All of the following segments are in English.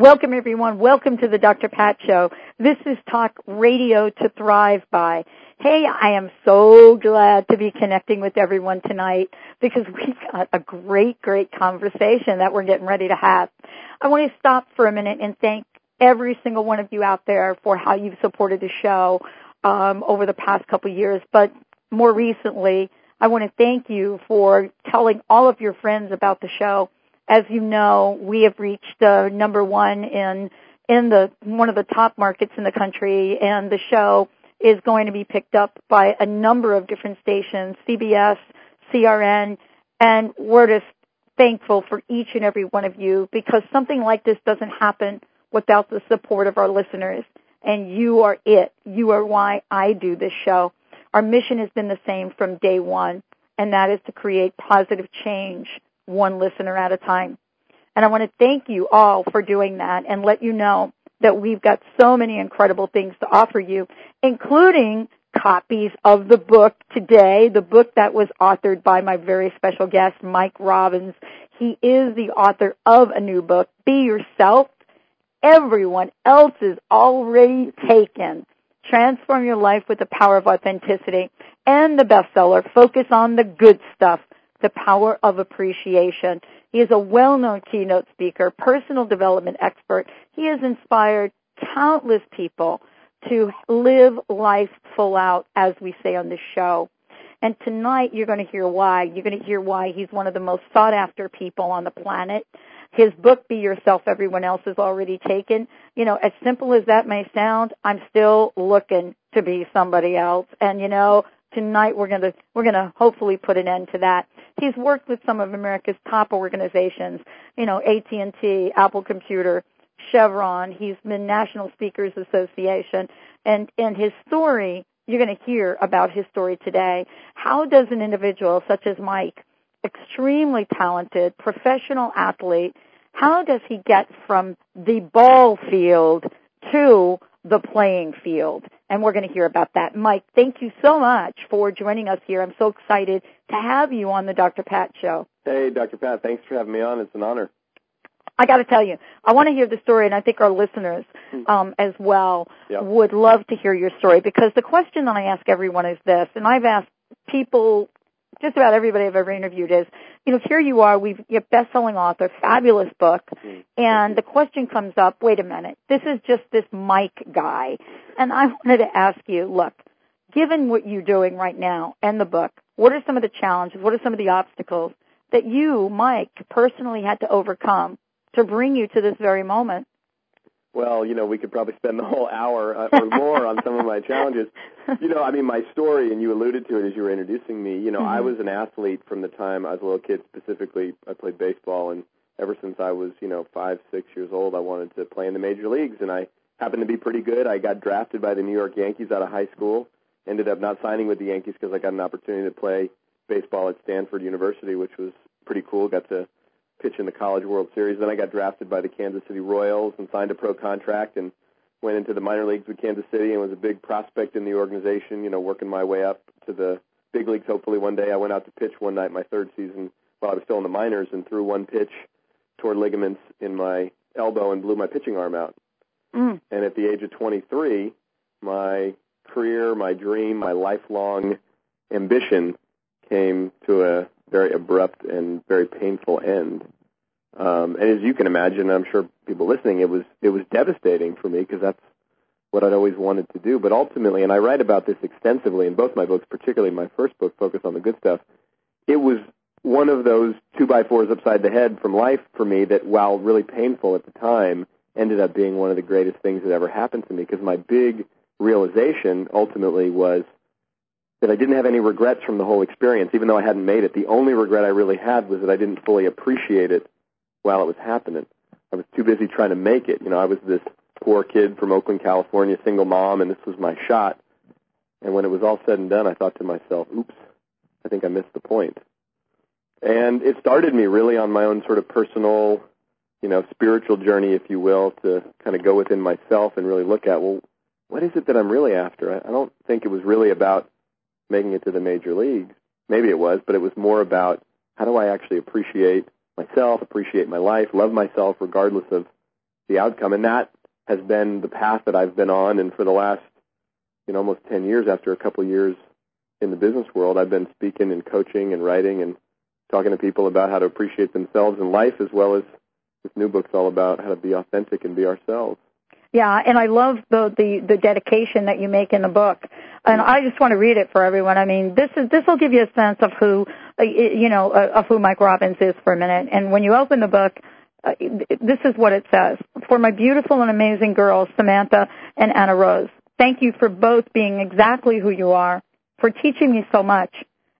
Welcome, everyone. Welcome to the Dr. Pat Show. This is Talk Radio to Thrive By. Hey, I am so glad to be connecting with everyone tonight because we've got a great, great conversation that we're getting ready to have. I want to stop for a minute and thank every single one of you out there for how you've supported the show um, over the past couple years, but more recently, I want to thank you for telling all of your friends about the show as you know, we have reached uh, number one in in the one of the top markets in the country, and the show is going to be picked up by a number of different stations, CBS, CRN, and we're just thankful for each and every one of you because something like this doesn't happen without the support of our listeners. And you are it. You are why I do this show. Our mission has been the same from day one, and that is to create positive change one listener at a time. And I want to thank you all for doing that and let you know that we've got so many incredible things to offer you, including copies of the book today, the book that was authored by my very special guest, Mike Robbins. He is the author of a new book, Be Yourself. Everyone else is already taken. Transform your life with the power of authenticity and the bestseller, Focus on the Good Stuff the Power of Appreciation. He is a well-known keynote speaker, personal development expert. He has inspired countless people to live life full out, as we say on this show. And tonight you're going to hear why. You're going to hear why he's one of the most sought after people on the planet. His book, Be Yourself, Everyone Else is already taken. You know, as simple as that may sound, I'm still looking to be somebody else. And you know, tonight we're going to we're going to hopefully put an end to that. He's worked with some of America's top organizations, you know, AT&T, Apple Computer, Chevron. He's been National Speakers Association, and and his story you're going to hear about his story today. How does an individual such as Mike, extremely talented professional athlete, how does he get from the ball field to the playing field. And we're going to hear about that. Mike, thank you so much for joining us here. I'm so excited to have you on the Dr. Pat Show. Hey, Dr. Pat, thanks for having me on. It's an honor. I got to tell you, I want to hear the story, and I think our listeners hmm. um, as well yep. would love to hear your story because the question that I ask everyone is this, and I've asked people just about everybody I've ever interviewed is, you know, here you are, we've you're best-selling author, fabulous book, mm-hmm. and the question comes up, wait a minute, this is just this Mike guy, and I wanted to ask you, look, given what you're doing right now and the book, what are some of the challenges, what are some of the obstacles that you, Mike, personally had to overcome to bring you to this very moment? Well, you know, we could probably spend the whole hour uh, or more on some of my challenges. You know, I mean, my story, and you alluded to it as you were introducing me. You know, mm-hmm. I was an athlete from the time I was a little kid. Specifically, I played baseball, and ever since I was, you know, five, six years old, I wanted to play in the major leagues, and I happened to be pretty good. I got drafted by the New York Yankees out of high school. Ended up not signing with the Yankees because I got an opportunity to play baseball at Stanford University, which was pretty cool. Got to pitch in the College World Series. Then I got drafted by the Kansas City Royals and signed a pro contract and went into the minor leagues with Kansas City and was a big prospect in the organization, you know, working my way up to the big leagues hopefully one day. I went out to pitch one night my third season while I was still in the minors and threw one pitch toward ligaments in my elbow and blew my pitching arm out. Mm. And at the age of 23, my career, my dream, my lifelong ambition came to a very abrupt and very painful end. Um, and as you can imagine, I'm sure people listening, it was it was devastating for me because that's what I'd always wanted to do. But ultimately, and I write about this extensively in both my books, particularly my first book, Focus on the Good Stuff. It was one of those two by fours upside the head from life for me that, while really painful at the time, ended up being one of the greatest things that ever happened to me. Because my big realization ultimately was that I didn't have any regrets from the whole experience, even though I hadn't made it. The only regret I really had was that I didn't fully appreciate it while it was happening. I was too busy trying to make it. You know, I was this poor kid from Oakland, California, single mom, and this was my shot. And when it was all said and done, I thought to myself, oops, I think I missed the point. And it started me really on my own sort of personal, you know, spiritual journey, if you will, to kind of go within myself and really look at, well, what is it that I'm really after? I don't think it was really about making it to the major leagues. Maybe it was, but it was more about how do I actually appreciate myself, appreciate my life, love myself regardless of the outcome. And that has been the path that I've been on. And for the last, you know, almost 10 years after a couple years in the business world, I've been speaking and coaching and writing and talking to people about how to appreciate themselves and life as well as this new book's all about how to be authentic and be ourselves. Yeah, and I love the the the dedication that you make in the book, and I just want to read it for everyone. I mean, this is this will give you a sense of who, uh, you know, uh, of who Mike Robbins is for a minute. And when you open the book, uh, this is what it says: For my beautiful and amazing girls, Samantha and Anna Rose, thank you for both being exactly who you are, for teaching me so much,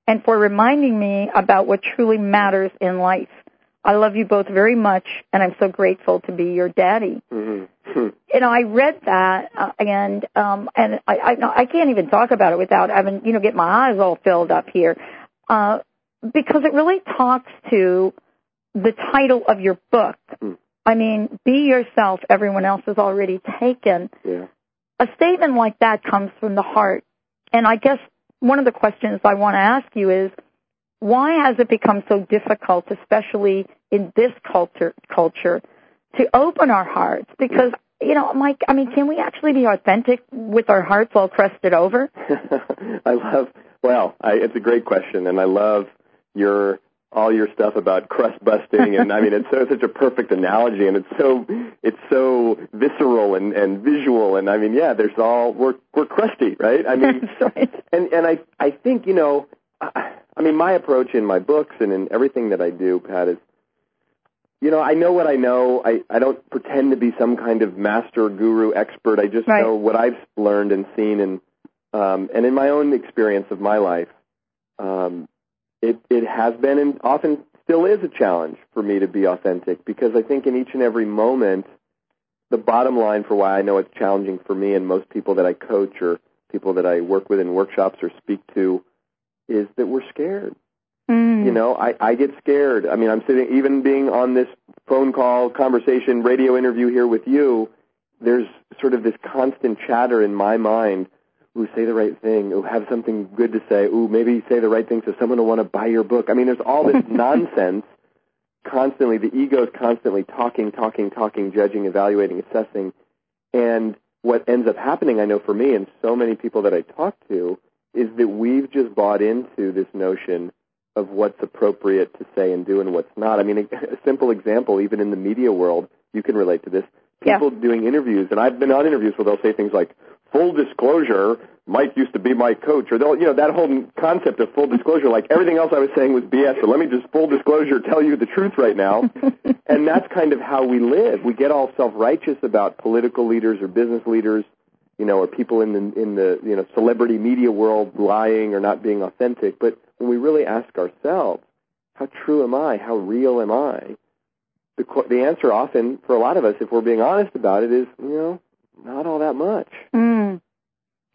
and for reminding me about what truly matters in life. I love you both very much, and I'm so grateful to be your daddy. Mm-hmm. you know, I read that, uh, and um, and I, I I can't even talk about it without having you know get my eyes all filled up here, uh, because it really talks to the title of your book. Mm. I mean, be yourself. Everyone else is already taken. Yeah. A statement like that comes from the heart, and I guess one of the questions I want to ask you is why has it become so difficult, especially in this culture, culture, to open our hearts? Because, you know, Mike, I mean, can we actually be authentic with our hearts all crusted over? I love, well, I, it's a great question, and I love your all your stuff about crust busting and I mean it's so such a perfect analogy and it's so it's so visceral and and visual and I mean yeah there's all we're we're crusty right I mean right. and and I I think you know I, I mean, my approach in my books and in everything that I do, Pat, is, you know, I know what I know. I, I don't pretend to be some kind of master guru expert. I just right. know what I've learned and seen and, um, and in my own experience of my life, um, it, it has been and often still is a challenge for me to be authentic because I think in each and every moment, the bottom line for why I know it's challenging for me and most people that I coach or people that I work with in workshops or speak to is that we're scared. Mm. You know, I, I get scared. I mean, I'm sitting, even being on this phone call, conversation, radio interview here with you, there's sort of this constant chatter in my mind. Ooh, say the right thing. Ooh, have something good to say. Ooh, maybe say the right thing so someone will want to buy your book. I mean, there's all this nonsense constantly. The ego is constantly talking, talking, talking, judging, evaluating, assessing. And what ends up happening, I know for me and so many people that I talk to, is that we've just bought into this notion of what's appropriate to say and do and what's not. I mean, a, a simple example, even in the media world, you can relate to this. People yeah. doing interviews, and I've been on interviews where they'll say things like, full disclosure, Mike used to be my coach, or they'll, you know, that whole concept of full disclosure, like everything else I was saying was BS, but let me just full disclosure tell you the truth right now. and that's kind of how we live. We get all self-righteous about political leaders or business leaders you know, or people in the in the you know celebrity media world lying or not being authentic. But when we really ask ourselves, how true am I? How real am I? The the answer often for a lot of us, if we're being honest about it, is you know not all that much. Mm.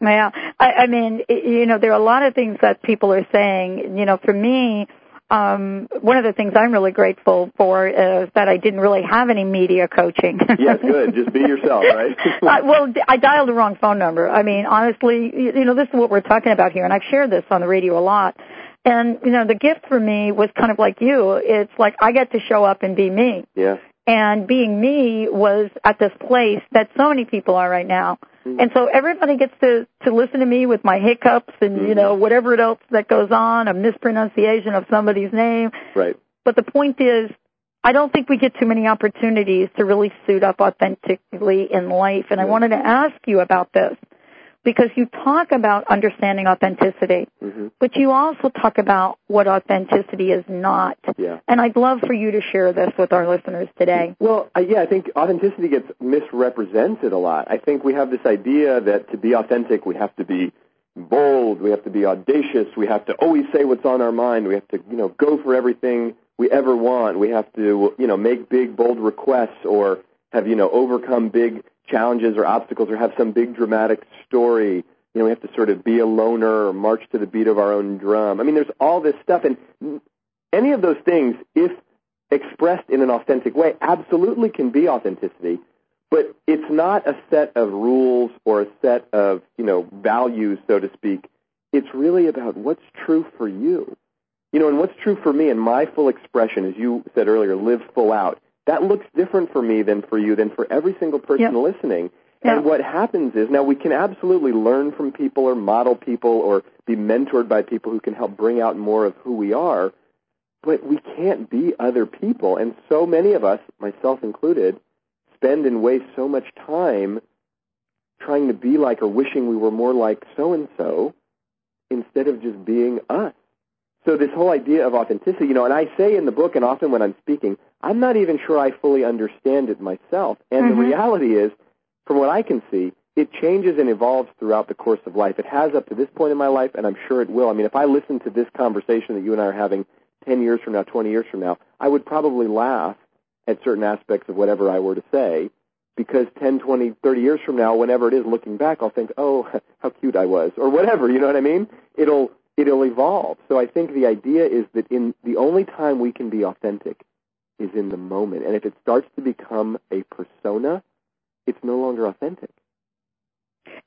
Yeah, I, I mean, you know, there are a lot of things that people are saying. You know, for me, um, one of the things I'm really grateful for is that I didn't really have any media coaching. yes, good. Just be yourself, right? uh, well, I dialed the wrong phone number. I mean, honestly, you know, this is what we're talking about here, and I've shared this on the radio a lot. And you know, the gift for me was kind of like you. It's like I get to show up and be me. Yeah. And being me was at this place that so many people are right now. Mm-hmm. And so everybody gets to to listen to me with my hiccups and mm-hmm. you know whatever else that goes on, a mispronunciation of somebody's name. Right. But the point is, I don't think we get too many opportunities to really suit up authentically in life. And I wanted to ask you about this because you talk about understanding authenticity, mm-hmm. but you also talk about what authenticity is not. Yeah. And I'd love for you to share this with our listeners today. Well, yeah, I think authenticity gets misrepresented a lot. I think we have this idea that to be authentic, we have to be, bold, we have to be audacious, we have to always say what's on our mind, we have to, you know, go for everything we ever want, we have to, you know, make big, bold requests or have, you know, overcome big challenges or obstacles or have some big dramatic story. You know, we have to sort of be a loner or march to the beat of our own drum. I mean, there's all this stuff and any of those things, if expressed in an authentic way, absolutely can be authenticity. But it's not a set of rules or a set of, you know, values, so to speak. It's really about what's true for you. You know, and what's true for me and my full expression, as you said earlier, live full out. That looks different for me than for you, than for every single person Yep. listening. Yeah. And what happens is now we can absolutely learn from people or model people or be mentored by people who can help bring out more of who we are, but we can't be other people. And so many of us, myself included, spend and waste so much time trying to be like or wishing we were more like so and so instead of just being us. So this whole idea of authenticity, you know, and I say in the book and often when I'm speaking, I'm not even sure I fully understand it myself. And the Mhm. reality is, from what I can see, it changes and evolves throughout the course of life. It has up to this point in my life, and I'm sure it will. I mean, if I listen to this conversation that you and I are having 10 years from now, 20 years from now, I would probably laugh at certain aspects of whatever I were to say because 10, 20, 30 years from now, whenever it is looking back, I'll think, oh, how cute I was, or whatever, you know what I mean? It'll, it'll evolve. So I think the idea is that in the only time we can be authentic is in the moment. And if it starts to become a persona, it's no longer authentic.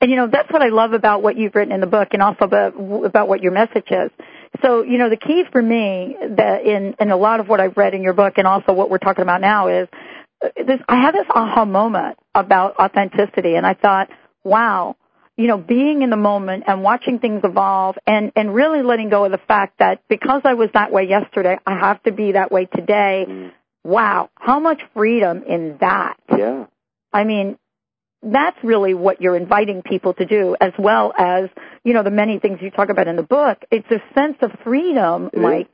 And you know, that's what I love about what you've written in the book and also about, about what your message is. So, you know, the key for me that in, in a lot of what I've read in your book and also what we're talking about now is uh, this, I had this aha moment about authenticity and I thought, wow, you know, being in the moment and watching things evolve and, and really letting go of the fact that because I was that way yesterday, I have to be that way today. Mm. Wow, how much freedom in that. Yeah. I mean, that's really what you're inviting people to do, as well as, you know, the many things you talk about in the book. It's a sense of freedom, is. Mike,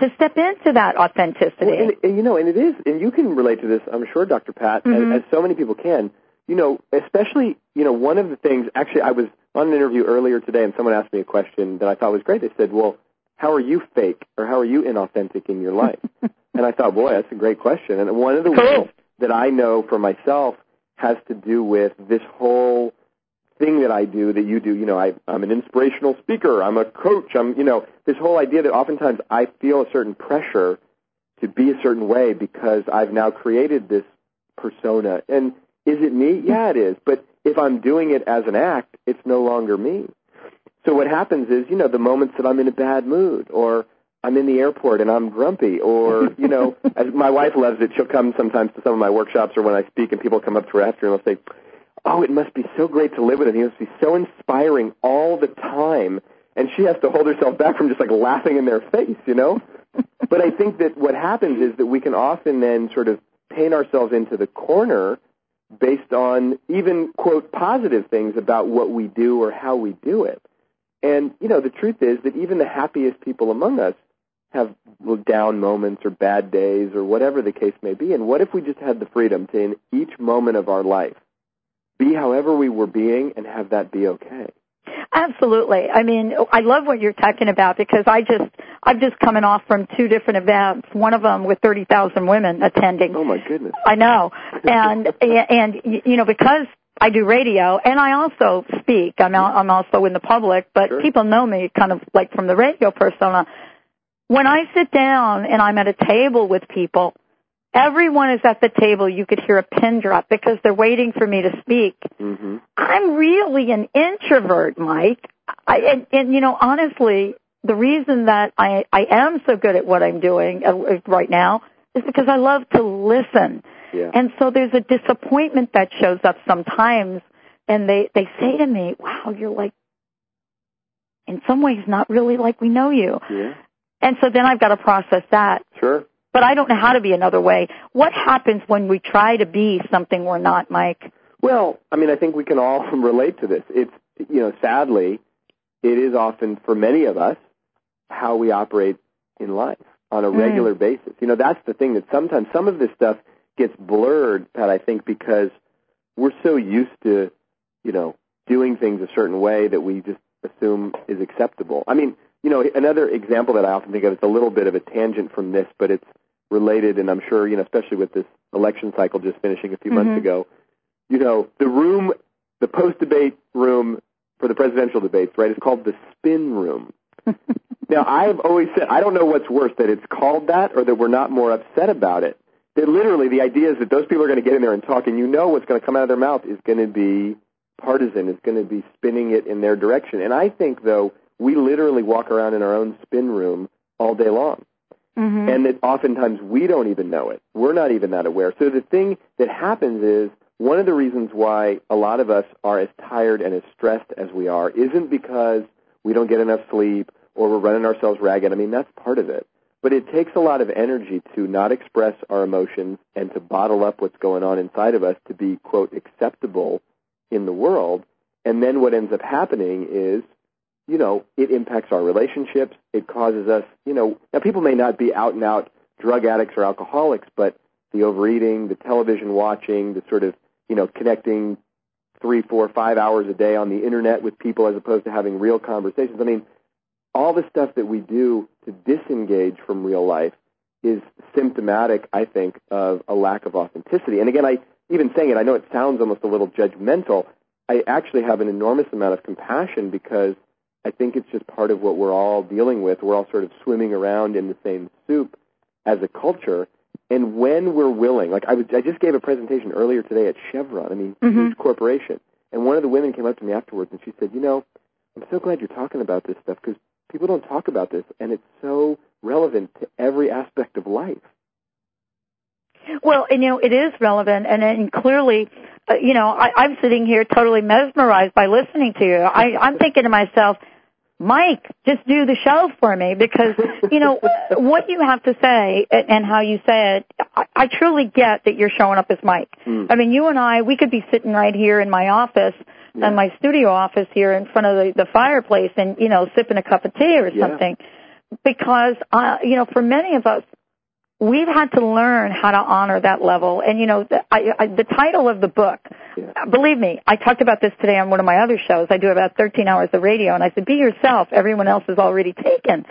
to step into that authenticity. Well, and, and, you know, and it is, and you can relate to this, I'm sure, Dr. Pat, Mhm. as, as so many people can. You know, especially, you know, one of the things, actually, I was on an interview earlier today and someone asked me a question that I thought was great. They said, well, how are you fake or how are you inauthentic in your life? and I thought, boy, that's a great question. And one of the Cool. ways that I know for myself has to do with this whole thing that I do that you do. You know, I, I'm an inspirational speaker. I'm a coach. I'm, you know, this whole idea that oftentimes I feel a certain pressure to be a certain way because I've now created this persona. And is it me? Yeah, it is. But if I'm doing it as an act, it's no longer me. So what happens is, you know, the moments that I'm in a bad mood or I'm in the airport and I'm grumpy or, you know, as my wife loves it, she'll come sometimes to some of my workshops or when I speak and people come up to her after and they'll say, oh, it must be so great to live with him. He must be so inspiring all the time. And she has to hold herself back from just like laughing in their face, you know? but I think that what happens is that we can often then sort of paint ourselves into the corner based on even, quote, positive things about what we do or how we do it. And, you know, the truth is that even the happiest people among us have down moments or bad days or whatever the case may be. And what if we just had the freedom to, in each moment of our life, be however we were being and have that be okay? Absolutely. I mean, I love what you're talking about because I just, I'm just coming off from two different events. One of them with 30,000 women attending. Oh, my goodness. I know. And, and, you know, because I do radio and I also speak. I'm, al- I'm also in the public, but Sure. people know me kind of like from the radio persona. When I sit down and I'm at a table with people, everyone is at the table. You could hear a pin drop because they're waiting for me to speak. hmm I'm really an introvert, Mike. I, and, and you know, honestly, the reason that I, I am so good at what I'm doing uh, right now is because I love to listen. Yeah. And so there's a disappointment that shows up sometimes and they, they say to me, wow, you're like, in some ways not really like we know you. yeah. And so then I've got to process that. Sure. But I don't know how to be another way. What happens when we try to be something we're not, Mike? Well, I mean, I think we can all relate to this. It's, you know, sadly, it is often for many of us how we operate in life on a Mm. regular basis. You know, that's the thing that sometimes some of this stuff gets blurred, Pat, I think, because we're so used to, you know, doing things a certain way that we just assume is acceptable. I mean, you know, another example that I often think of, it's a little bit of a tangent from this, but it's related, and I'm sure, you know, especially with this election cycle just finishing a few Mhm. months ago, you know, the room, the post-debate room for the presidential debates, right, is called the spin room. Now, I've always said, I don't know what's worse, that it's called that or that we're not more upset about it. That literally the idea is that those people are going to get in there and talk, and you know what's going to come out of their mouth is going to be partisan, is going to be spinning it in their direction. And I think, though, we literally walk around in our own spin room all day long. Mhm. And that oftentimes we don't even know it. We're not even that aware. So the thing that happens is one of the reasons why a lot of us are as tired and as stressed as we are isn't because we don't get enough sleep or we're running ourselves ragged. I mean, that's part of it. But it takes a lot of energy to not express our emotions and to bottle up what's going on inside of us to be, quote, acceptable in the world. And then what ends up happening is you know, it impacts our relationships. It causes us, you know, now people may not be out and out drug addicts or alcoholics, but the overeating, the television watching, the sort of, you know, connecting three, four, five hours a day on the internet with people as opposed to having real conversations. I mean, all the stuff that we do to disengage from real life is symptomatic, I think, of a lack of authenticity. And again, I even saying it, I know it sounds almost a little judgmental. I actually have an enormous amount of compassion because I think it's just part of what we're all dealing with. We're all sort of swimming around in the same soup as a culture. And when we're willing, like I, was, I just gave a presentation earlier today at Chevron, I mean, Mhm. huge corporation. And one of the women came up to me afterwards and she said, you know, I'm so glad you're talking about this stuff because people don't talk about this and it's so relevant to every aspect of life. Well, and, you know, it is relevant, and, and clearly, uh, you know, I, I'm sitting here totally mesmerized by listening to you. I, I'm thinking to myself, Mike, just do the show for me because, you know, what you have to say and, and how you say it, I, I truly get that you're showing up as Mike. Mm. I mean, you and I, we could be sitting right here in my office, Yeah. in my studio office here in front of the, the fireplace and, you know, sipping a cup of tea or Yeah. something. Because, uh, you know, for many of us, we've had to learn how to honor that level. And you know, the, I, I, the title of the book, Yeah. uh, believe me, I talked about this today on one of my other shows. I do about 13 hours of radio, and I said, "Be yourself. Everyone else is already taken."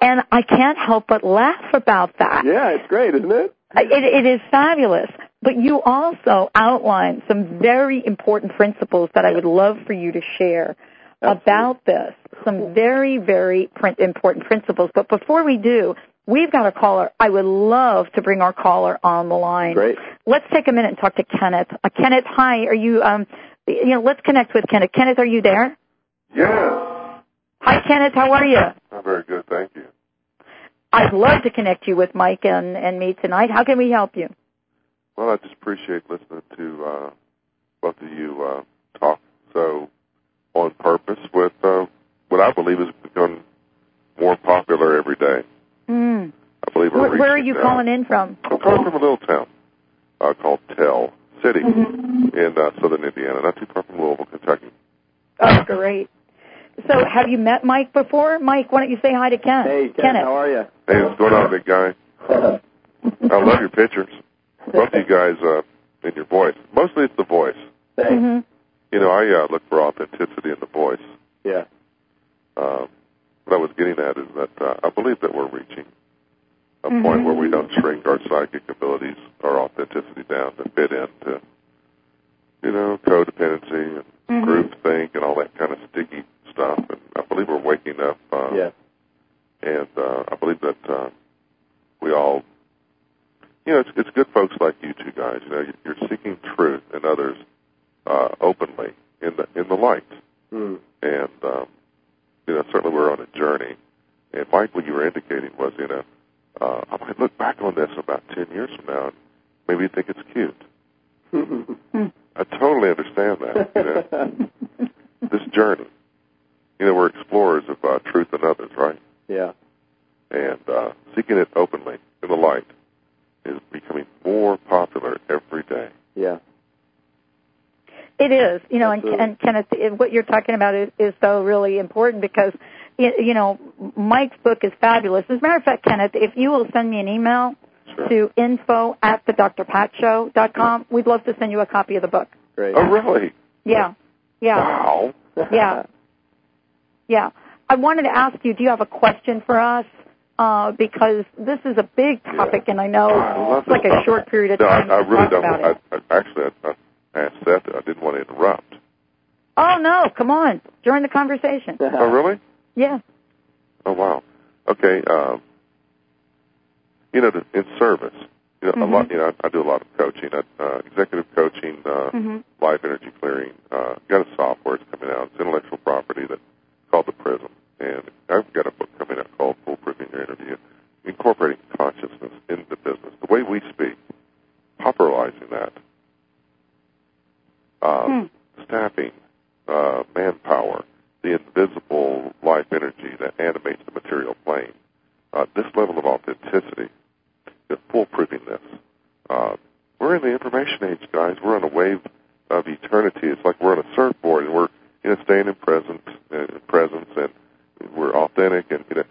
And I can't help but laugh about that. Yeah, it's great, isn't it? It, it is fabulous. But you also outlined some very important principles that I would love for you to share Absolutely. about this. Some very, very important principles. But before we do, we've got a caller. I would love to bring our caller on the line. Great. Let's take a minute and talk to Kenneth. Uh, Kenneth, hi. Are you? Um, you know, let's connect with Kenneth. Kenneth, are you there? Yes. Hi, Kenneth. How are you? I'm very good, thank you. I'd love to connect you with Mike and, and me tonight. How can we help you? Well, I just appreciate listening to uh, both of you uh, talk so on purpose with uh, what I believe has become more popular every day. Mm. I believe we're Where, where are you now- calling in from? I'm calling from a little town uh, called Tell City Mhm. in uh, southern Indiana, not too far from Louisville, Kentucky. Oh, great. So, have you met Mike before? Mike, why don't you say hi to Ken? Hey, Ken, Kenneth. how are you? Hey, what's going on, big guy? I love your pictures. Both of you guys uh, and your voice. Mostly it's the voice. Thanks. hmm You know, I uh, look for authenticity in the voice. Yeah. Um, what I was getting at is that uh, I believe that we're reaching a Mhm. point where we don't shrink our psychic abilities, our authenticity down to fit into, you know, codependency and Mhm. groupthink and all that kind of sticky stuff. And I believe we're waking up. Uh, Yeah. And uh, I believe that uh, we all, you know, it's, it's good folks like you two guys. You know, you- you're seeking truth in others uh, openly in the in the light Mm. and um, you know certainly we're on a journey. And Mike, what you were indicating was, you know, uh, I might look back on this about ten years from now, and maybe think it's cute. I totally understand that. You know, this journey. You know, we're explorers of uh, truth in others, right? yeah. And uh, seeking it openly in the light is becoming more popular every day. Yeah. It is, you know, and, Absolutely. and Kenneth, what you're talking about is, is so really important because, you know, Mike's book is fabulous. As a matter of fact, Kenneth, if you will send me an email Sure. to info at the drpatshow.com, we'd love to send you a copy of the book. Great. Oh, really? Yeah. Yeah. Wow. Yeah. Yeah. I wanted to ask you, do you have a question for us? Uh, because this is a big topic, Yeah. and I know I it's like a topic. short period of No, I, time I to really don't. about I, it. I, actually, I, I asked Seth. I didn't want to interrupt. Oh no, come on, join the conversation. oh, really? Yeah. Oh, wow. Okay. Um, you know, in service, you know, a Mhm. lot. You know, I, I do a lot of coaching, uh, uh, executive coaching, uh, Mhm. life energy clearing. Uh, got a software that's coming out. It's intellectual property that's called the Prism, and I've got a book coming out called Foolproofing Your Interview, incorporating consciousness into business, the way we speak, popularizing that, um, staffing, uh, manpower, the invisible life energy that animates the material plane. Uh, this level of authenticity, the foolproofing this. Uh, we're in the information age, guys. We're on a wave of eternity. It's like we're on a surfboard and we're you know staying in presence, uh, presence, and we're authentic. And you know,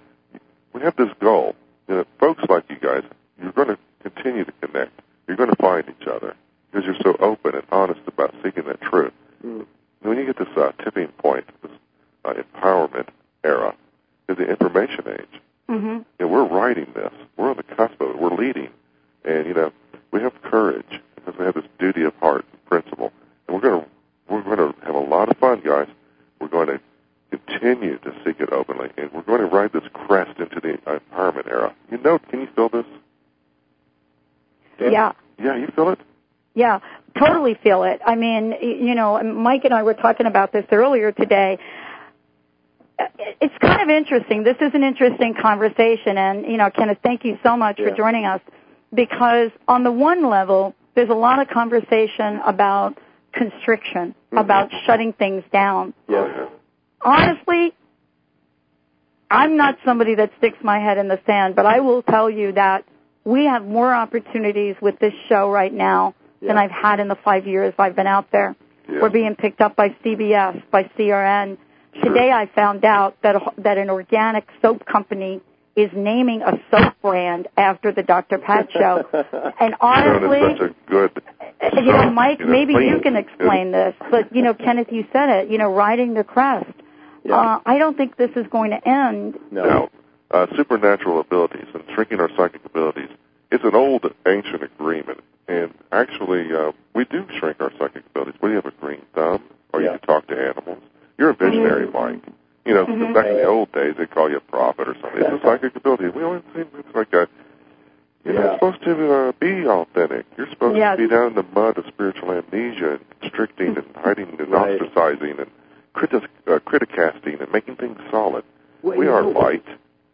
we have this goal. You know, folks like you guys, you're going to continue to connect. You're going to find each other because you're so open and honest about seeking that truth. Mm. When you get this uh, tipping point, this uh, empowerment era, is the information age. Mhm. You know, we're writing this. We're on the cusp of it. We're leading, and you know, we have courage because we have this duty of heart principle, and we're going to we're going to have a lot of fun, guys. We're going to continue to seek it openly, and we're going to ride this crest into the empowerment era. You know, can you feel this? Yeah. Yeah, you feel it. Yeah, totally feel it. I mean, y- you know, Mike and I were talking about this earlier today. It's kind of interesting. This is an interesting conversation, and you know, Kenneth, thank you so much for joining us. Because on the one level, there's a lot of conversation about constriction, Mhm. about shutting things down. Yes. Oh, Honestly, I'm not somebody that sticks my head in the sand, but I will tell you that we have more opportunities with this show right now than I've had in the five years I've been out there. Yeah. We're being picked up by CBS, by CRN. Sure. Today I found out that a, that an organic soap company is naming a soap brand after the Dr. Pat show. And honestly, you know, such a good. uh, you know, Mike, you know, maybe you can explain this, but you know, Kenneth, you said it. You know, riding the crest. Yeah. Uh, I don't think this is going to end. no. Now, uh, supernatural abilities and shrinking our psychic abilities is an old, ancient agreement. And actually, uh, we do shrink our psychic abilities. What do you have, a green thumb? Or Yeah. you can talk to animals. You're a visionary, Mike. You know, Mhm. back in the old days, they call you a prophet or something. It's a psychic ability. We always think it's like a, you're Yeah. not supposed to uh, be authentic. You're supposed Yes. be down in the mud of spiritual amnesia and constricting and hiding and Right. ostracizing and critic, uh, criticasting and making things solid. Well, we are know, light.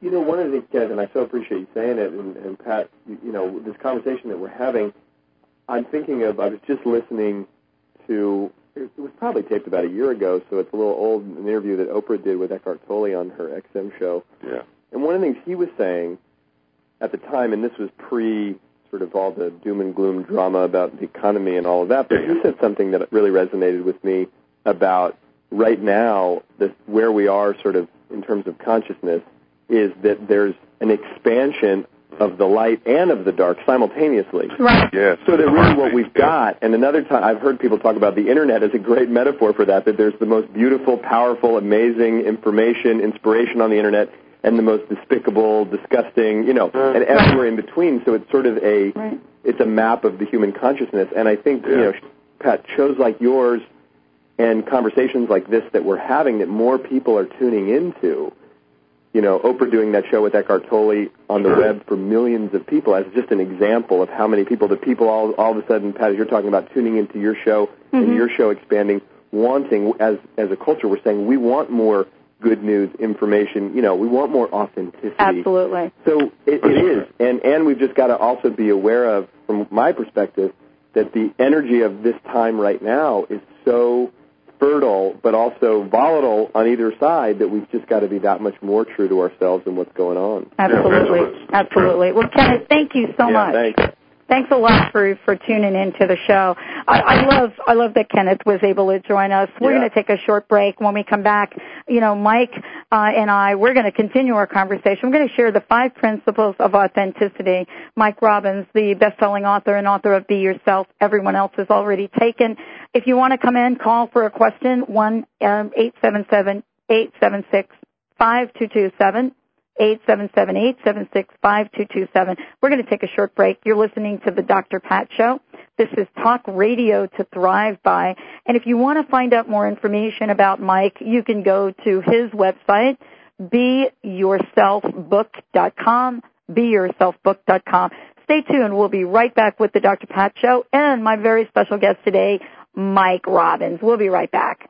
You know, one of the things, and I so appreciate you saying it, and, and Pat, you, you know, this conversation that we're having, I'm thinking of, I was just listening to, it was probably taped about a year ago, so it's a little old, an interview that Oprah did with Eckhart Tolle on her XM show. Yeah. And one of the things he was saying at the time, and this was pre sort of all the doom and gloom drama about the economy and all of that, but Yeah, yeah. said something that really resonated with me about right now, the, where we are sort of in terms of consciousness, is that there's an expansion of the light and of the dark simultaneously. Right. Yes. So that really what we've got, and another time I've heard people talk about the internet as a great metaphor for that, that there's the most beautiful, powerful, amazing information, inspiration on the internet, and the most despicable, disgusting, you know, and everywhere in between. So it's sort of a, Right. it's a map of the human consciousness. And I think, you know, Pat, shows like yours and conversations like this that we're having that more people are tuning into, you know, Oprah doing that show with Eckhart Tolle on the web for millions of people as just an example of how many people, the people all, all of a sudden, Pat, as you're talking about tuning into your show Mhm. and your show expanding, wanting, as, as a culture, we're saying we want more good news, information, you know, we want more authenticity. Absolutely. So it, it is, and and we've just got to also be aware of, from my perspective, that the energy of this time right now is so fertile, but also volatile on either side that we've just got to be that much more true to ourselves and what's going on. Absolutely. Absolutely. Well, Kenneth, thank you so yeah, much. Thanks. Thanks a lot for for tuning into the show. I, I love I love that Kenneth was able to join us. We're going to take a short break. When we come back, you know, Mike uh, and I we're going to continue our conversation. We're going to share the five principles of authenticity. Mike Robbins, the best-selling author and author of Be Yourself. Everyone else is already taken. If you want to come in, call for a question one um, eight seven seven 876 5227. 877-876-5227. We're going to take a short break. You're listening to the Dr. Pat Show. This is talk radio to thrive by. And if you want to find out more information about Mike, you can go to his website, beyourselfbook.com, beyourselfbook.com. Stay tuned. We'll be right back with the Dr. Pat Show and my very special guest today, Mike Robbins. We'll be right back.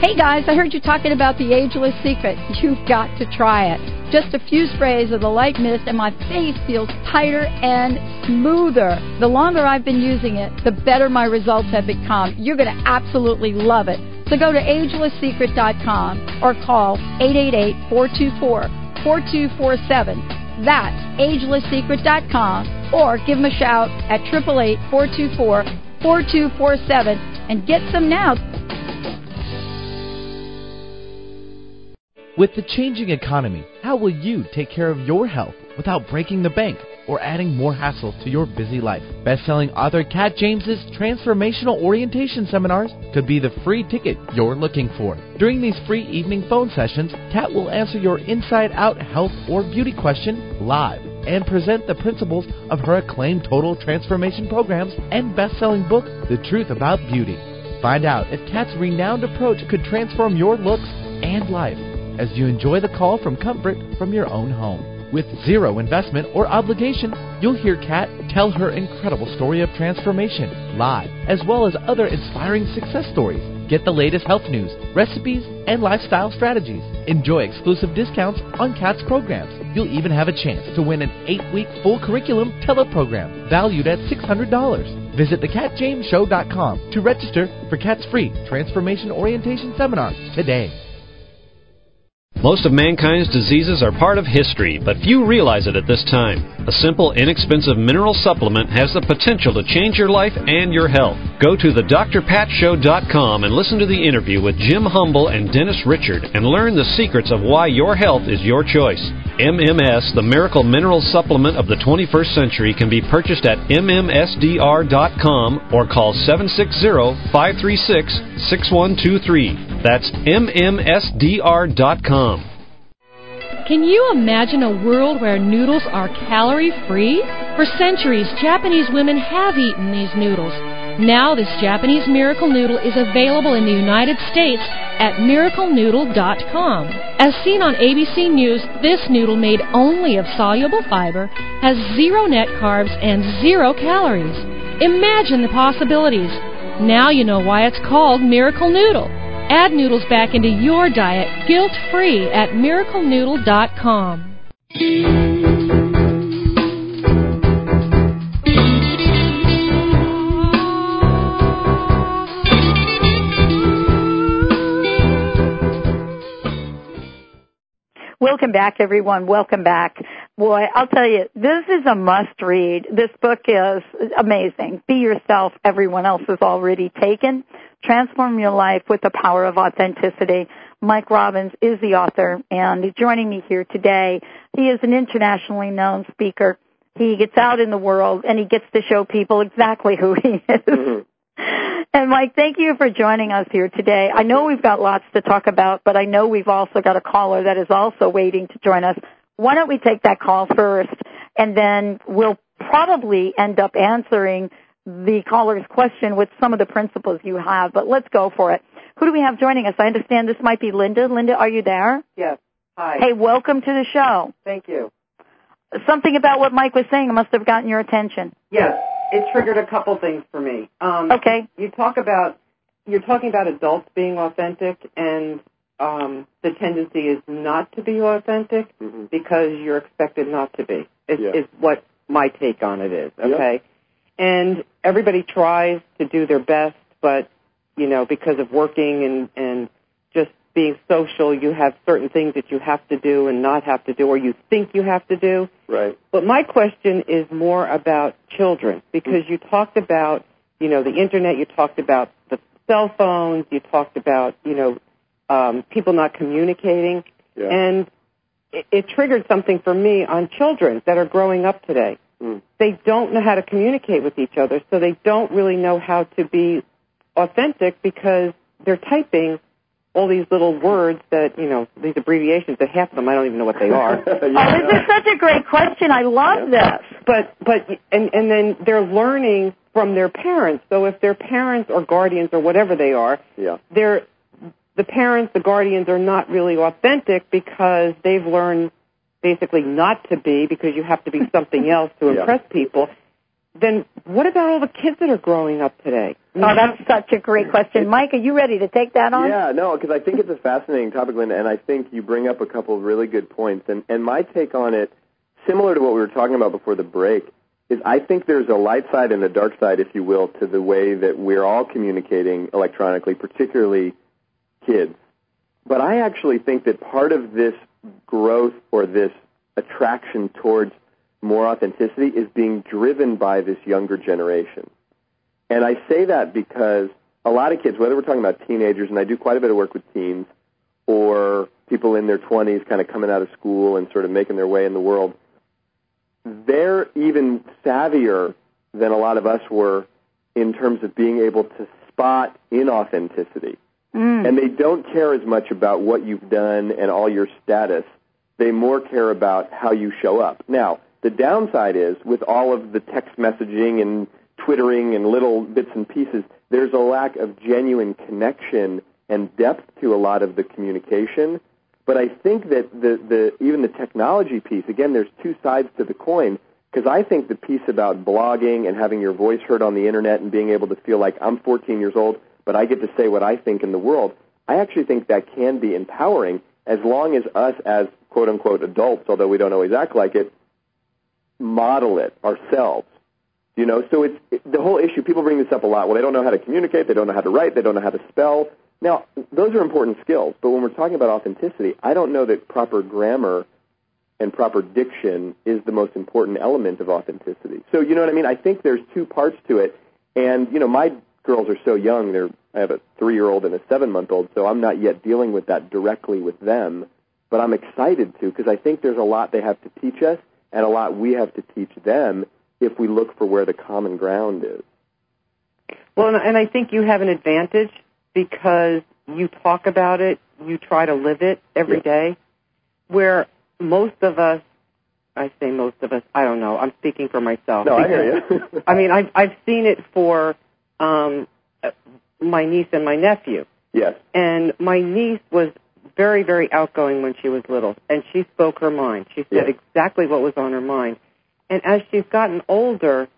Hey guys, I heard you talking about the ageless secret. You've got to try it. Just a few sprays of the light mist and my face feels tighter and smoother. The longer I've been using it, the better my results have become. You're going to absolutely love it. So go to agelesssecret.com or call 888-424-4247. That's agelesssecret.com or give them a shout at 888-424-4247 and get some now. With the changing economy, how will you take care of your health without breaking the bank or adding more hassle to your busy life? Best-selling author Kat James's transformational orientation seminars could be the free ticket you're looking for. During these free evening phone sessions, Kat will answer your inside-out health or beauty question live and present the principles of her acclaimed total transformation programs and best-selling book, The Truth About Beauty. Find out if Kat's renowned approach could transform your looks and life as you enjoy the call from comfort from your own home. With zero investment or obligation, you'll hear Kat tell her incredible story of transformation live, as well as other inspiring success stories. Get the latest health news, recipes, and lifestyle strategies. Enjoy exclusive discounts on Kat's programs. You'll even have a chance to win an eight week full curriculum teleprogram valued at $600. Visit thekatjamesshow.com to register for Kat's free transformation orientation seminar today. Most of mankind's diseases are part of history, but few realize it at this time. A simple, inexpensive mineral supplement has the potential to change your life and your health. Go to thedrpatshow.com and listen to the interview with Jim Humble and Dennis Richard and learn the secrets of why your health is your choice. MMS, the miracle mineral supplement of the 21st century, can be purchased at MMSDR.com or call 760 536 6123. That's MMSDR.com. Can you imagine a world where noodles are calorie free? For centuries, Japanese women have eaten these noodles. Now, this Japanese miracle noodle is available in the United States at miraclenoodle.com. As seen on ABC News, this noodle made only of soluble fiber has zero net carbs and zero calories. Imagine the possibilities. Now you know why it's called Miracle Noodle. Add noodles back into your diet guilt free at miraclenoodle.com. Welcome back, everyone. Welcome back. Boy, I'll tell you, this is a must read. This book is amazing. Be yourself. Everyone else is already taken. Transform your life with the power of authenticity. Mike Robbins is the author and joining me here today. He is an internationally known speaker. He gets out in the world and he gets to show people exactly who he is. Mm-hmm. And Mike, thank you for joining us here today. I know we've got lots to talk about, but I know we've also got a caller that is also waiting to join us. Why don't we take that call first and then we'll probably end up answering the caller's question with some of the principles you have, but let's go for it. Who do we have joining us? I understand this might be Linda. Linda, are you there? Yes. Hi. Hey, welcome to the show. Thank you. Something about what Mike was saying must have gotten your attention. Yes. It triggered a couple things for me. Um, Okay. You talk about you're talking about adults being authentic, and um, the tendency is not to be authentic hmm because you're expected not to be. Is, Yeah. is what my take on it is. Yeah. Okay. And everybody tries to do their best, but you know because of working and and just being social, you have certain things that you have to do and not have to do, or you think you have to do. Right. But my question is more about children because you talked about, you know, the internet, you talked about the cell phones, you talked about, you know, um, people not communicating, Yeah. and it, it triggered something for me on children that are growing up today. Mm. They don't know how to communicate with each other, so they don't really know how to be authentic because they're typing all these little words that, you know, these abbreviations that half of them I don't even know what they are. Oh, this is such a great question. I love this. but but and and then they're learning from their parents. So if their parents or guardians or whatever they are, Yeah. they're the parents, the guardians are not really authentic because they've learned basically not to be because you have to be something else to Yeah. impress people. Then what about all the kids that are growing up today? Oh, that's such a great question. Mike, are you ready to take that on? Yeah, no, because I think it's a fascinating topic, Linda, and I think you bring up a couple of really good points. And, and my take on it, similar to what we were talking about before the break, is I think there's a light side and a dark side, if you will, to the way that we're all communicating electronically, particularly kids. But I actually think that part of this growth or this attraction towards more authenticity is being driven by this younger generation. And I say that because a lot of kids, whether we're talking about teenagers, and I do quite a bit of work with teens, or people in their 20s kind of coming out of school and sort of making their way in the world, they're even savvier than a lot of us were in terms of being able to spot inauthenticity. Mm. And they don't care as much about what you've done and all your status. They more care about how you show up. Now, the downside is with all of the text messaging and twittering and little bits and pieces, there's a lack of genuine connection and depth to a lot of the communication. But I think that the, the even the technology piece, again, there's two sides to the coin. Because I think the piece about blogging and having your voice heard on the internet and being able to feel like I'm 14 years old, but I get to say what I think in the world, I actually think that can be empowering as long as us as quote unquote adults, although we don't always act like it, model it ourselves. You know, so it's it, the whole issue. People bring this up a lot. Well, they don't know how to communicate. They don't know how to write. They don't know how to spell. Now, those are important skills. But when we're talking about authenticity, I don't know that proper grammar and proper diction is the most important element of authenticity. So, you know what I mean? I think there's two parts to it. And, you know, my girls are so young. They're, I have a three year old and a seven month old, so I'm not yet dealing with that directly with them. But I'm excited to because I think there's a lot they have to teach us and a lot we have to teach them if we look for where the common ground is. Well, and, and I think you have an advantage because you talk about it, you try to live it every Yeah. day, where most of us, I say most of us, I don't know, I'm speaking for myself. No, I hear you. I mean, I've, I've seen it for um, my niece and my nephew. yes. And my niece was very, very outgoing when she was little, and she spoke her mind. She said Yeah. exactly what was on her mind. And as she's gotten older,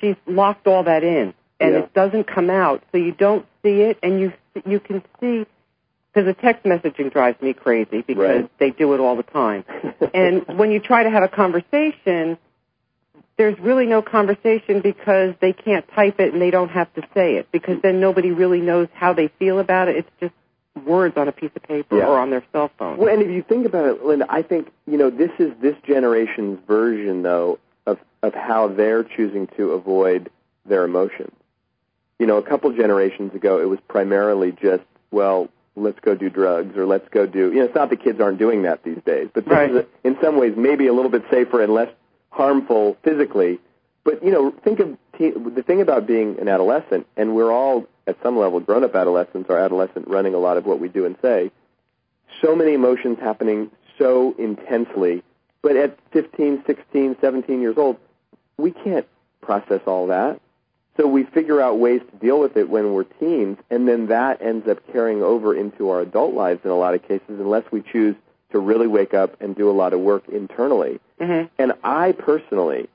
she's locked all that in, and Yeah. it doesn't come out, so you don't see it, and you you can see because the text messaging drives me crazy because Right. they do it all the time. and when you try to have a conversation, there's really no conversation because they can't type it and they don't have to say it because then nobody really knows how they feel about it. It's just words on a piece of paper Yeah. or on their cell phone. Well, and if you think about it, Linda, I think you know this is this generation's version, though, of of how they're choosing to avoid their emotions. You know, a couple generations ago, it was primarily just, well, let's go do drugs or let's go do. You know, it's not that kids aren't doing that these days, but this Right. is a, in some ways maybe a little bit safer and less harmful physically. But you know, think of the thing about being an adolescent, and we're all at some level grown-up adolescents or adolescent running a lot of what we do and say. So many emotions happening so intensely, but at 15, 16, 17 years old, we can't process all that. So we figure out ways to deal with it when we're teens, and then that ends up carrying over into our adult lives in a lot of cases, unless we choose to really wake up and do a lot of work internally. hmm And I personally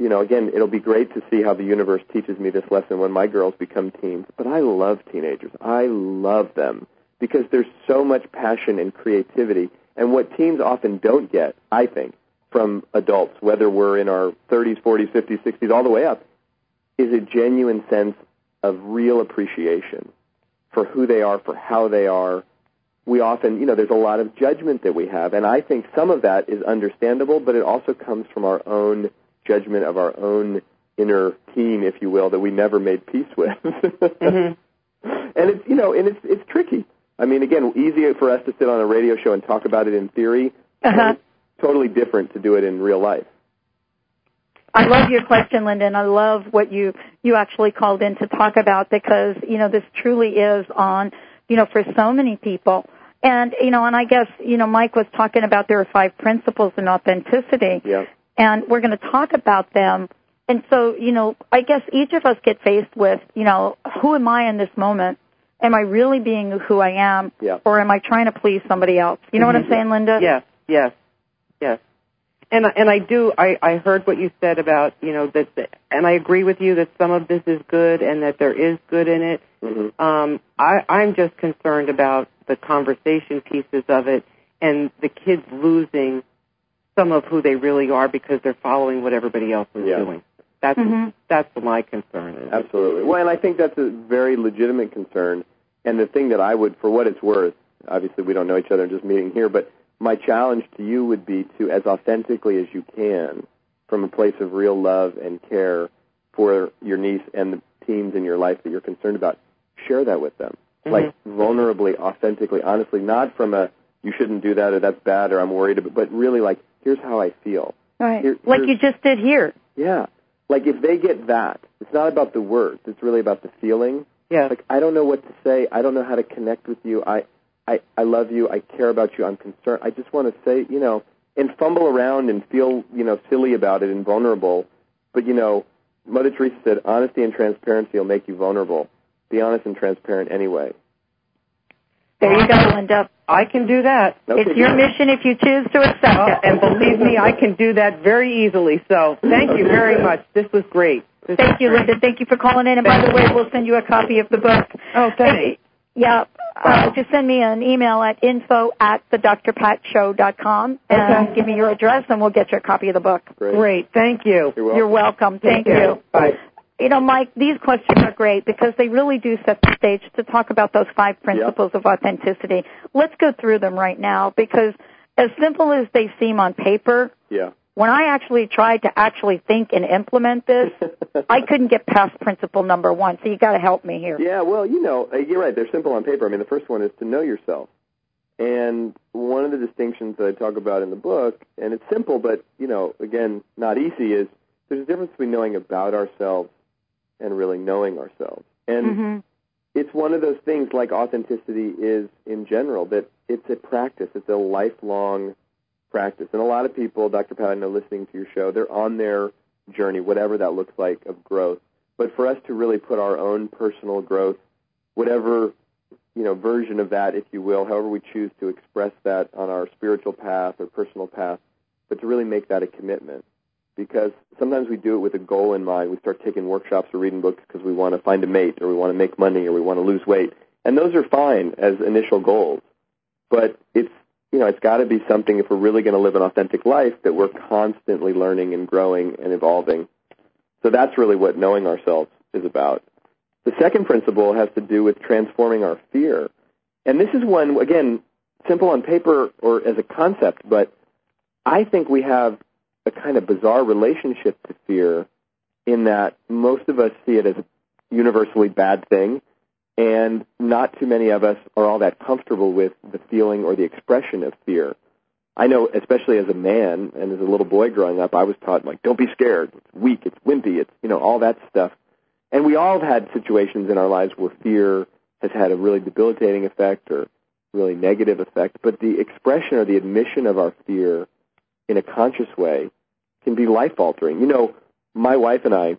you know, again, it'll be great to see how the universe teaches me this lesson when my girls become teens. But I love teenagers. I love them because there's so much passion and creativity. And what teens often don't get, I think, from adults, whether we're in our 30s, 40s, 50s, 60s, all the way up, is a genuine sense of real appreciation for who they are, for how they are. We often, you know, there's a lot of judgment that we have, and I think some of that is understandable, but it also comes from our own judgment of our own inner team, if you will, that we never made peace with. mm-hmm. And it's, you know, and it's it's tricky. I mean, again, easier for us to sit on a radio show and talk about it in theory. Uh-huh. Totally different to do it in real life. I love your question, Linda, and I love what you you actually called in to talk about because you know this truly is on you know for so many people, and you know, and I guess you know Mike was talking about there are five principles in authenticity, Yeah. And we're going to talk about them. And so you know, I guess each of us get faced with you know who am I in this moment? Am I really being who I am, Yeah. or am I trying to please somebody else? You know what I'm saying, Linda? Yes, yes, yes. And I- and I do. I I heard what you said about you know that, that- and I agree with you that some of this is good and that there is good in it. Mm-hmm. Um, I I'm just concerned about the conversation pieces of it and the kids losing some of who they really are because they're following what everybody else is Yeah. doing. That's Mhm. that's what my concern is. Absolutely. Well, and I think that's a very legitimate concern. And the thing that I would, for what it's worth, obviously we don't know each other, just meeting here, but my challenge to you would be to, as authentically as you can, from a place of real love and care for your niece and the teens in your life that you're concerned about, share that with them. Mhm. Like vulnerably, authentically, honestly, not from a you shouldn't do that or that's bad or I'm worried about, but really like here's how I feel. Right. Here- like you just did here. Yeah. Like if they get that, it's not about the words, it's really about the feeling. Yeah. Like I don't know what to say, I don't know how to connect with you. I I I love you, I care about you, I'm concerned. I just want to say, you know, and fumble around and feel, you know, silly about it and vulnerable. But you know, Mother Teresa said honesty and transparency will make you vulnerable. Be honest and transparent anyway. There you go, Linda. I can do that. Okay, It's your mission if you choose to accept Oh, it. and believe me, I can do that very easily. So thank you very much. This was great. This Thank was you, great. Linda. Thank you for calling in. And by the way, we'll send you a copy of the book. Oh, thanks. Yeah. Uh, just send me an email at info at the drpatshow.com and Okay. give me your address and we'll get you a copy of the book. Great. Great. Thank you. You're welcome. You're welcome. Thank Take care. you. Bye. You know, Mike, these questions are great because they really do set the stage to talk about those five principles of authenticity. Let's go through them right now because as simple as they seem on paper, Yeah. when I actually tried to actually think and implement this, I couldn't get past principle number one. So you got to help me here. Yeah, well, you know, uh, you're right. They're simple on paper. I mean, the first one is to know yourself. And one of the distinctions that I talk about in the book, and it's simple, but, you know, again, not easy, is there's a difference between knowing about ourselves and really knowing ourselves. And hmm it's one of those things like authenticity is in general, that it's a practice. It's a lifelong practice. And a lot of people, Dr. Pat, I know listening to your show, they're on their journey, whatever that looks like, of growth. But for us to really put our own personal growth, whatever you know version of that, if you will, however we choose to express that on our spiritual path or personal path, but to really make that a commitment. Because sometimes we do it with a goal in mind. We start taking workshops or reading books because we want to find a mate or we want to make money or we want to lose weight. And those are fine as initial goals. But it's you know, it's got to be something if we're really going to live an authentic life that we're constantly learning and growing and evolving. So that's really what knowing ourselves is about. The second principle has to do with transforming our fear. And this is one, again, simple on paper or as a concept, but I think we have a kind of bizarre relationship to fear in that most of us see it as a universally bad thing, and not too many of us are all that comfortable with the feeling or the expression of fear. I know, especially as a man and as a little boy growing up, I was taught like, don't be scared. It's weak. It's wimpy. It's you know all that stuff. And we all have had situations in our lives where fear has had a really debilitating effect or really negative effect. But the expression or the admission of our fear in a conscious way can be life altering. You know, my wife and I,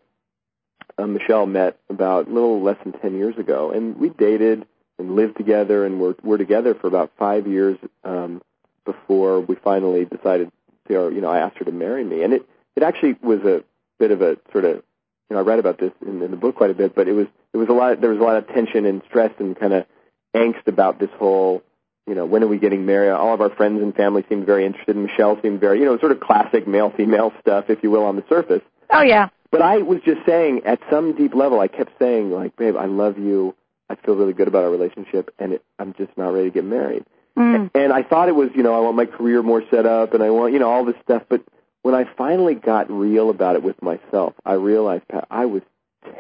uh, Michelle, met about a little less than 10 years ago, and we dated and lived together and were, were together for about five years um, before we finally decided to, or, you know, I asked her to marry me. And it, it actually was a, bit of a sort of you know I read about this in, in the book quite a bit, but it was it was a lot there was a lot of tension and stress and kind of angst about this whole you know when are we getting married? All of our friends and family seemed very interested. and Michelle seemed very you know sort of classic male female stuff, if you will, on the surface. Oh yeah. But I was just saying, at some deep level, I kept saying, like, babe, I love you. I feel really good about our relationship, and it, I'm just not ready to get married. Mm. And I thought it was, you know, I want my career more set up, and I want, you know, all this stuff. But when I finally got real about it with myself, I realized, Pat, I was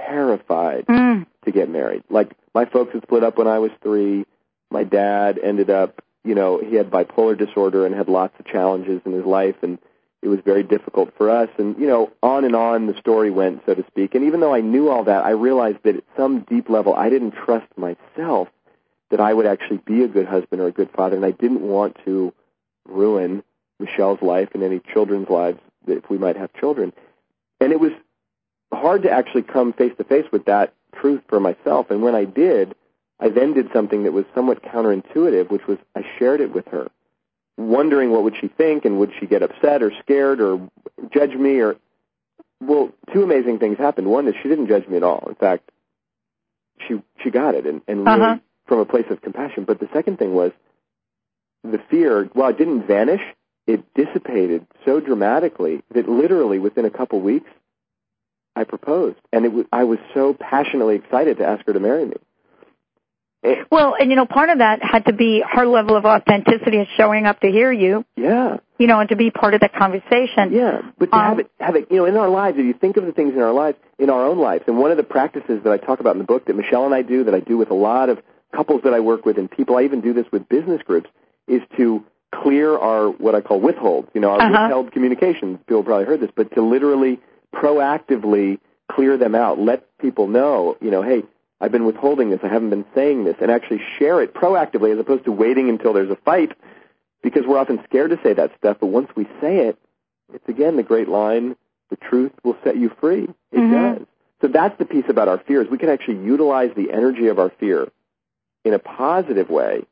terrified Mm. to get married. Like, my folks had split up when I was three. My dad ended up, you know, he had bipolar disorder and had lots of challenges in his life, and it was very difficult for us. And, you know, on and on the story went, so to speak. And even though I knew all that, I realized that at some deep level, I didn't trust myself that I would actually be a good husband or a good father, and I didn't want to ruin Michelle's life and any children's lives if we might have children. And it was hard to actually come face to face with that truth for myself. And when I did, I then did something that was somewhat counterintuitive, which was I shared it with her, wondering what would she think and would she get upset or scared or judge me or well, two amazing things happened. One is she didn't judge me at all. In fact, she she got it and, and really Uh-huh. from a place of compassion. But the second thing was the fear, while it didn't vanish, it dissipated so dramatically that literally within a couple weeks, I proposed, and it was, I was so passionately excited to ask her to marry me. Well, and you know, part of that had to be her level of authenticity and showing up to hear you, Yeah, you know, and to be part of that conversation. yeah. But to Um, have it, have it, you know, in our lives, if you think of the things in our lives, in our own lives, and one of the practices that I talk about in the book that Michelle and I do, that I do with a lot of couples that I work with and people, I even do this with business groups, is to clear our what I call withholds. You know, our Uh-huh. withheld communications. People probably heard this, but to literally proactively clear them out, let people know, you know, hey, I've been withholding this, I haven't been saying this, and actually share it proactively as opposed to waiting until there's a fight, because we're often scared to say that stuff. But once we say it, it's again the great line: the truth will set you free. It Mhm. does. So that's the piece about our fears. We can actually utilize the energy of our fear in a positive way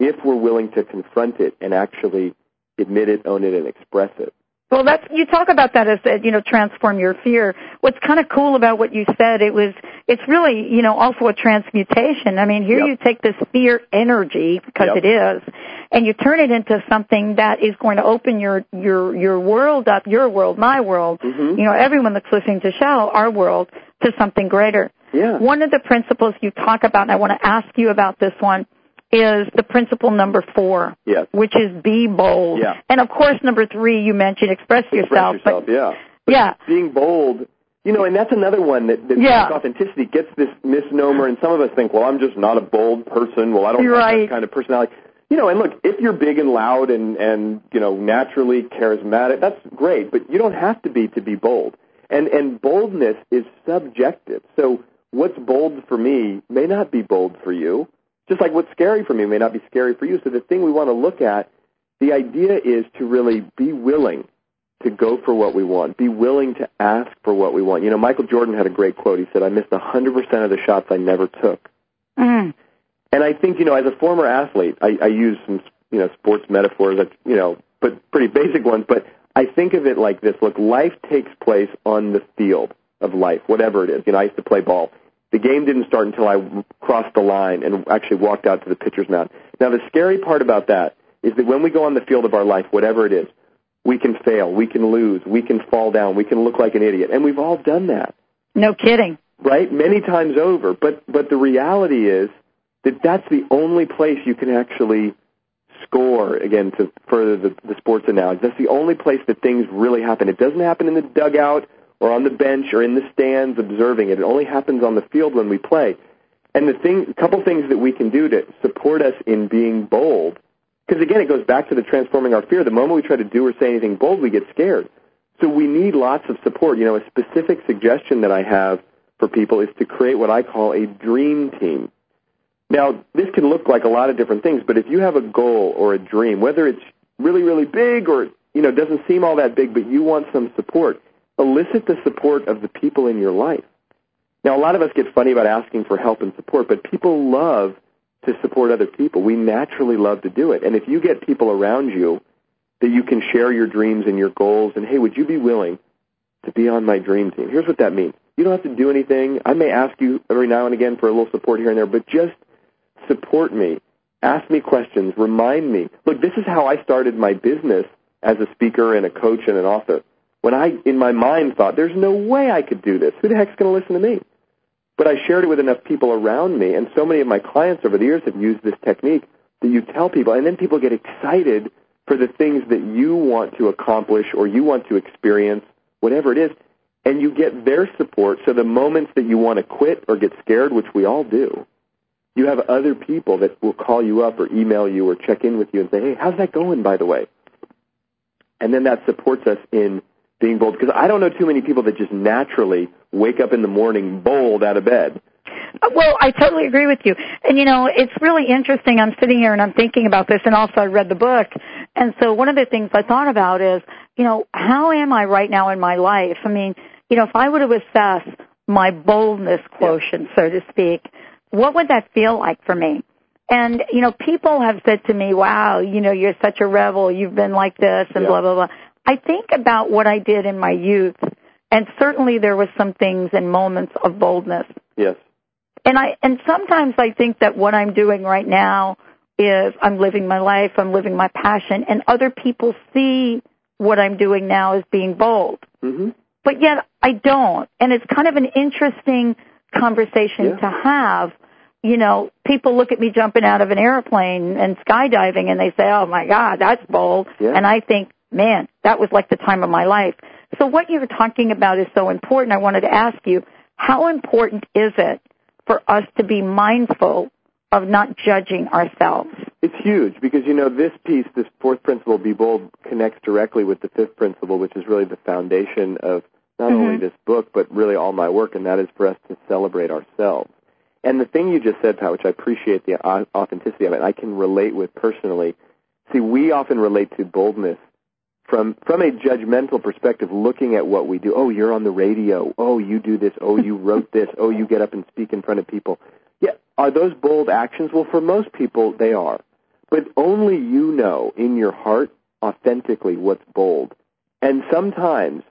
if we're willing to confront it and actually admit it, own it, and express it. Well, that's you talk about that as you know transform your fear. What's kind of cool about what you said, it was it's really you know also a transmutation. I mean, here Yep. you take this fear energy because Yep. it is, and you turn it into something that is going to open your your your world up, your world, my world. Mhm. You know, everyone that's listening to show our world to something greater. Yeah. One of the principles you talk about, and I want to ask you about this one, is the principle number four, Yes. which is be bold. Yeah. And of course, number three, you mentioned express, Express yourself. yourself. But yeah. yeah, being bold, you know, and that's another one that, that Yeah. authenticity gets this misnomer, and some of us think, well, I'm just not a bold person. Well, I don't have Right. that kind of personality. You know, and look, if you're big and loud and and you know naturally charismatic, that's great, but you don't have to be to be bold. And and boldness is subjective. So what's bold for me may not be bold for you. Just like what's scary for me may not be scary for you. So the thing we want to look at, the idea is to really be willing to go for what we want. Be willing to ask for what we want. You know, Michael Jordan had a great quote. He said, I missed 100% of the shots I never took. Mm. And I think, you know, as a former athlete, I, I use some, you know, sports metaphors that, you know, but pretty basic ones, but I think of it like this. Look, life takes place on the field of life, whatever it is. You know, I used to play ball. The game didn't start until I crossed the line and actually walked out to the pitcher's mound. Now, the scary part about that is that when we go on the field of our life, whatever it is, we can fail, we can lose, we can fall down, we can look like an idiot, and we've all done that no kidding. right? Many times over. But but the reality is that that's the only place you can actually score. Again, to further the, the sports analogy, that's the only place that things really happen. It doesn't happen in the dugout or on the bench or in the stands observing it. It only happens on the field when we play. And the thing, a couple things that we can do to support us in being bold, because again, it goes back to the transforming our fear. The moment we try to do or say anything bold, we get scared. So we need lots of support. You know, a specific suggestion that I have for people is to create what I call a dream team. Now, this can look like a lot of different things, but if you have a goal or a dream, whether it's really, really big or, you know, doesn't seem all that big, but you want some support, elicit the support of the people in your life. Now, a lot of us get funny about asking for help and support, but people love to support other people. We naturally love to do it. And if you get people around you that you can share your dreams and your goals, and hey, would you be willing to be on my dream team. Here's what that means. You don't have to do anything. I may ask you every now and again for a little support here and there, but just support me. Ask me questions. Remind me. Look, this is how I started my business as a speaker and a coach and an author. When I, in my mind, thought, there's no way I could do this. Who the heck's going to listen to me? But I shared it with enough people around me, and so many of my clients over the years have used this technique that you tell people, and then people get excited for the things that you want to accomplish or you want to experience, whatever it is, and you get their support. So the moments that you want to quit or get scared, which we all do, you have other people that will call you up or email you or check in with you and say, hey, how's that going, by the way? And then that supports us in being bold. Because I don't know too many people that just naturally wake up in the morning bold out of bed. Uh, well, I totally agree with you. And you know, it's really interesting. I'm sitting here and I'm thinking about this and also I read the book. And so one of the things I thought about is, you know, how am I right now in my life? I mean, you know, if I were to assess my boldness quotient, so to speak, what would that feel like for me? And, you know, people have said to me, wow, you know, you're such a rebel, you've been like this and yeah. blah, blah, blah. I think about what I did in my youth, and certainly there were some things and moments of boldness. Yes. And I, and sometimes I think that what I'm doing right now is I'm living my life, I'm living my passion, and other people see what I'm doing now as being bold. Mm-hmm. But yet I don't. And it's kind of an interesting conversation yeah. to have. You know, people look at me jumping out of an airplane and skydiving and they say, oh my God, that's bold. Yeah. And I think, man, that was like the time of my life. So what you're talking about is so important. I wanted to ask you, how important is it for us to be mindful of not judging ourselves? It's huge because, you know, this piece, this fourth principle, be bold, connects directly with the fifth principle, which is really the foundation of not mm-hmm. only this book, but really all my work, and that is for us to celebrate ourselves. And the thing you just said, Pat, which I appreciate the authenticity of it, I can relate with personally. See, we often relate to boldness from from a judgmental perspective, looking at what we do. Oh, you're on the radio. Oh, you do this. Oh, you wrote this. Oh, you get up and speak in front of people. Yeah, are those bold actions? Well, for most people, they are. But only you know in your heart authentically what's bold. And sometimes,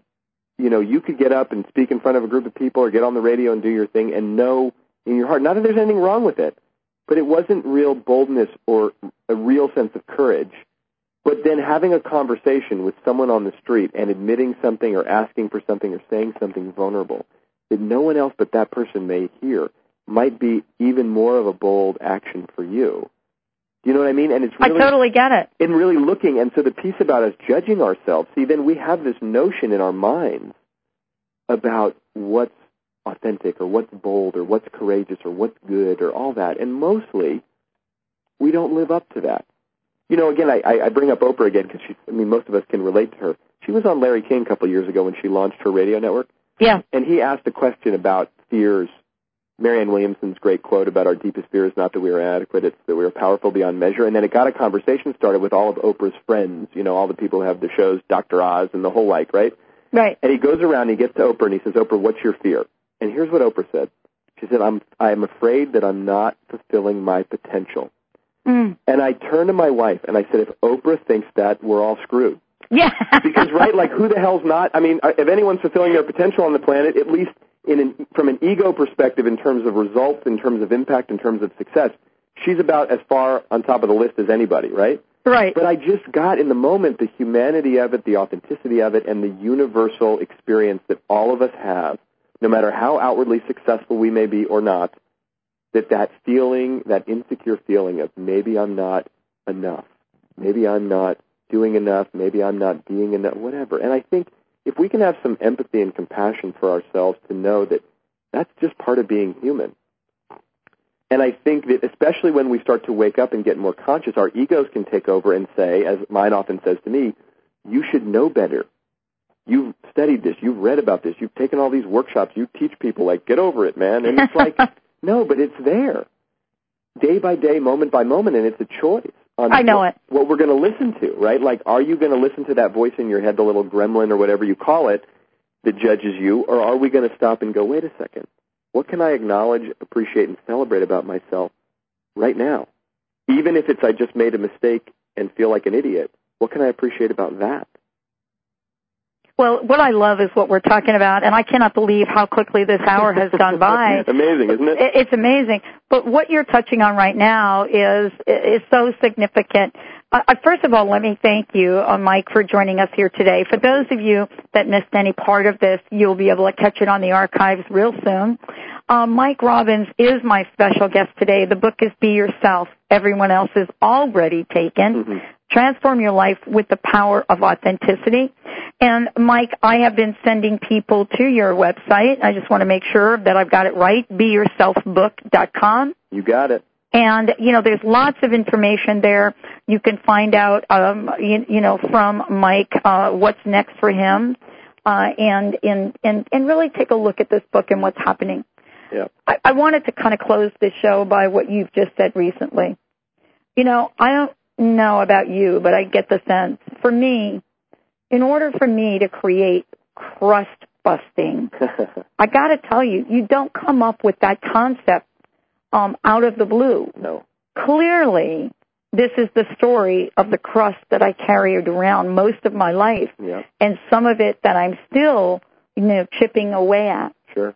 you know, you could get up and speak in front of a group of people or get on the radio and do your thing and know in your heart, not that there's anything wrong with it, but it wasn't real boldness or a real sense of courage but then having a conversation with someone on the street and admitting something or asking for something or saying something vulnerable that no one else but that person may hear might be even more of a bold action for you. Do you know what I mean? And it's really, I totally get it. And really looking, and so the piece about us judging ourselves, see, then we have this notion in our minds about what's authentic or what's bold or what's courageous or what's good or all that. And mostly, we don't live up to that you know, again, I, I bring up Oprah again because she, I mean, most of us can relate to her. She was on Larry King a couple of years ago when she launched her radio network. Yeah. And he asked a question about fears. Marianne Williamson's great quote about our deepest fear is not that we are inadequate, it's that we are powerful beyond measure. And then it got a conversation started with all of Oprah's friends, you know, all the people who have the shows, Dr. Oz and the whole like, right? Right. And he goes around, and he gets to Oprah and he says, Oprah, what's your fear? And here's what Oprah said. She said, I'm, I'm afraid that I'm not fulfilling my potential. Mm. And I turned to my wife and I said, if Oprah thinks that, we're all screwed. Yeah. because right, like who the hell's not? I mean, if anyone's fulfilling their potential on the planet, at least in an, from an ego perspective, in terms of results, in terms of impact, in terms of success, she's about as far on top of the list as anybody, right? Right. But I just got in the moment the humanity of it, the authenticity of it, and the universal experience that all of us have, no matter how outwardly successful we may be or not, that that feeling, that insecure feeling of maybe I'm not enough, maybe I'm not doing enough, maybe I'm not being enough, whatever. And I think if we can have some empathy and compassion for ourselves to know that that's just part of being human. And I think that especially when we start to wake up and get more conscious, our egos can take over and say, as mine often says to me, you should know better. You've studied this. You've read about this. You've taken all these workshops. You teach people like, get over it, man. And it's like, No, but it's there, day by day, moment by moment, and it's a choice. On I know what, it. What we're going to listen to, right? Like, are you going to listen to that voice in your head, the little gremlin or whatever you call it, that judges you, or are we going to stop and go, wait a second, what can I acknowledge, appreciate, and celebrate about myself right now? Even if it's I just made a mistake and feel like an idiot, what can I appreciate about that? Well, what I love is what we're talking about, and I cannot believe how quickly this hour has gone by. amazing, isn't it? It's amazing. But what you're touching on right now is is so significant. Uh, first of all, let me thank you, uh, Mike, for joining us here today. For those of you that missed any part of this, you'll be able to catch it on the archives real soon. Uh, Mike Robbins is my special guest today. The book is Be Yourself. Everyone else is already taken. Mm-hmm. Transform your life with the power of authenticity. And Mike, I have been sending people to your website. I just want to make sure that I've got it right. BeYourselfBook.com. You got it. And you know, there's lots of information there. You can find out, um, you, you know, from Mike uh, what's next for him, uh, and and and and really take a look at this book and what's happening. Yeah. I, I wanted to kind of close this show by what you've just said recently. You know, I don't know about you, but I get the sense. For me, in order for me to create crust busting, I got to tell you, you don't come up with that concept um, out of the blue. No. Clearly, this is the story of the crust that I carried around most of my life, Yeah. and some of it that I'm still, you know, chipping away at. Sure.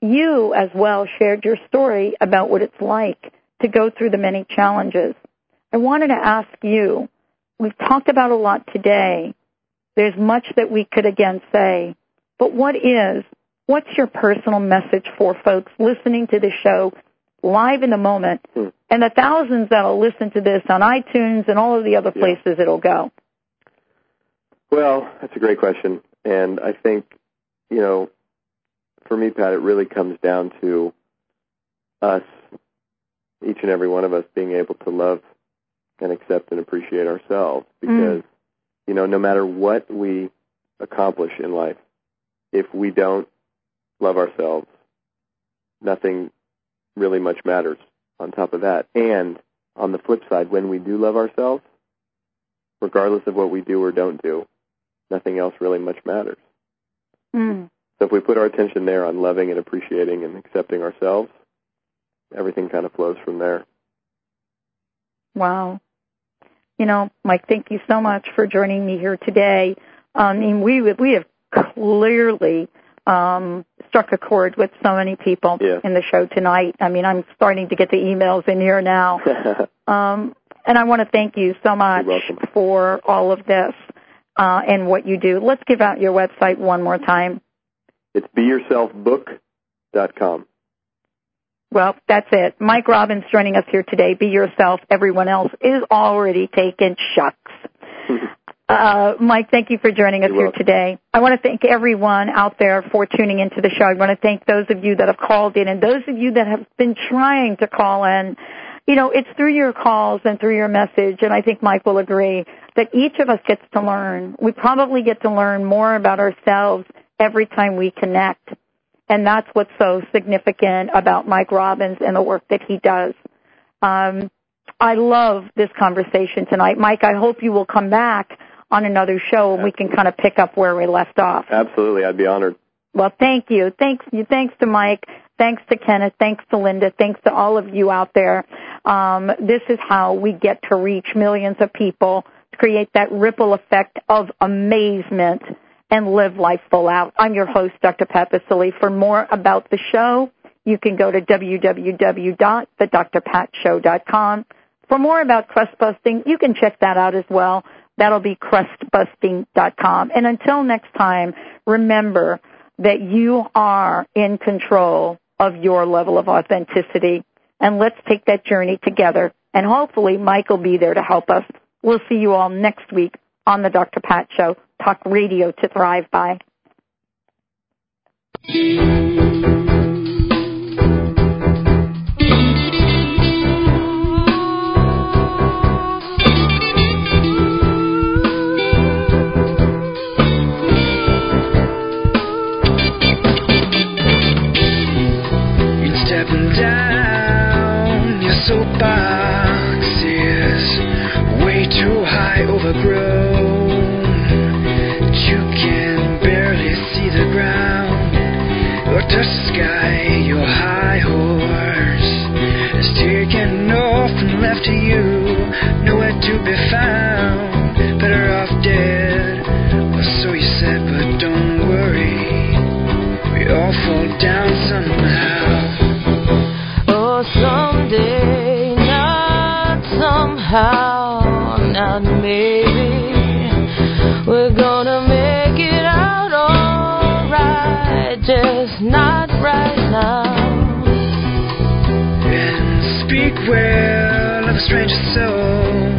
You as well shared your story about what it's like to go through the many challenges. I wanted to ask you, we've talked about a lot today. There's much that we could again say, but what is, what's your personal message for folks listening to the show live in the moment Hmm. and the thousands that'll listen to this on iTunes and all of the other Yeah. places it'll go? Well, that's a great question, and I think you know, for me, Pat, it really comes down to us, each and every one of us, being able to love and accept and appreciate ourselves. Because you know, no matter what we accomplish in life, if we don't love ourselves, nothing really much matters. On top of that, and on the flip side, when we do love ourselves, regardless of what we do or don't do, nothing else really much matters. Mm. So if we put our attention there on loving and appreciating and accepting ourselves, everything kind of flows from there. Wow. You know, Mike, thank you so much for joining me here today. I mean, we we have clearly um, struck a chord with so many people Yeah. in the show tonight. I mean, I'm starting to get the emails in here now. Um, and I want to thank you so much for all of this uh, and what you do. Let's give out your website one more time. it's beyourselfbook.com. Well, that's it. Mike Robbins joining us here today. Be yourself. Everyone else is already taken. Shucks. Uh, Mike, thank you for joining us You're here welcome. today. I want to thank everyone out there for tuning into the show. I want to thank those of you that have called in and those of you that have been trying to call in. You know, it's through your calls and through your message, and I think Mike will agree, that each of us gets to learn. We probably get to learn more about ourselves every time we connect. And that's what's so significant about Mike Robbins and the work that he does. Um, I love this conversation tonight. Mike, I hope you will come back on another show and we can kind of pick up where we left off. Absolutely, I'd be honored. Well, thank you. Thanks, thanks to Mike. Thanks to Kenneth. Thanks to Linda. Thanks to all of you out there. Um, this is how we get to reach millions of people, to create that ripple effect of amazement and live life full out. I'm your host, Dr. Pat. For more about the show, you can go to www.thedrpatshow.com. For more about crust busting, you can check that out as well. That'll be crustbusting.com. And until next time, remember that you are in control of your level of authenticity. And let's take that journey together. And hopefully Mike will be there to help us. We'll see you all next week on the Dr. Pat Show. Talk radio to thrive by. Soapbox is way too high, overgrown. Just a sky, your high horse is taken off and left you, nowhere to be found, better off dead. Well, so you said, but don't worry, we all fall down somehow. Oh, someday, not somehow, not me. sequel of a stranger's soul.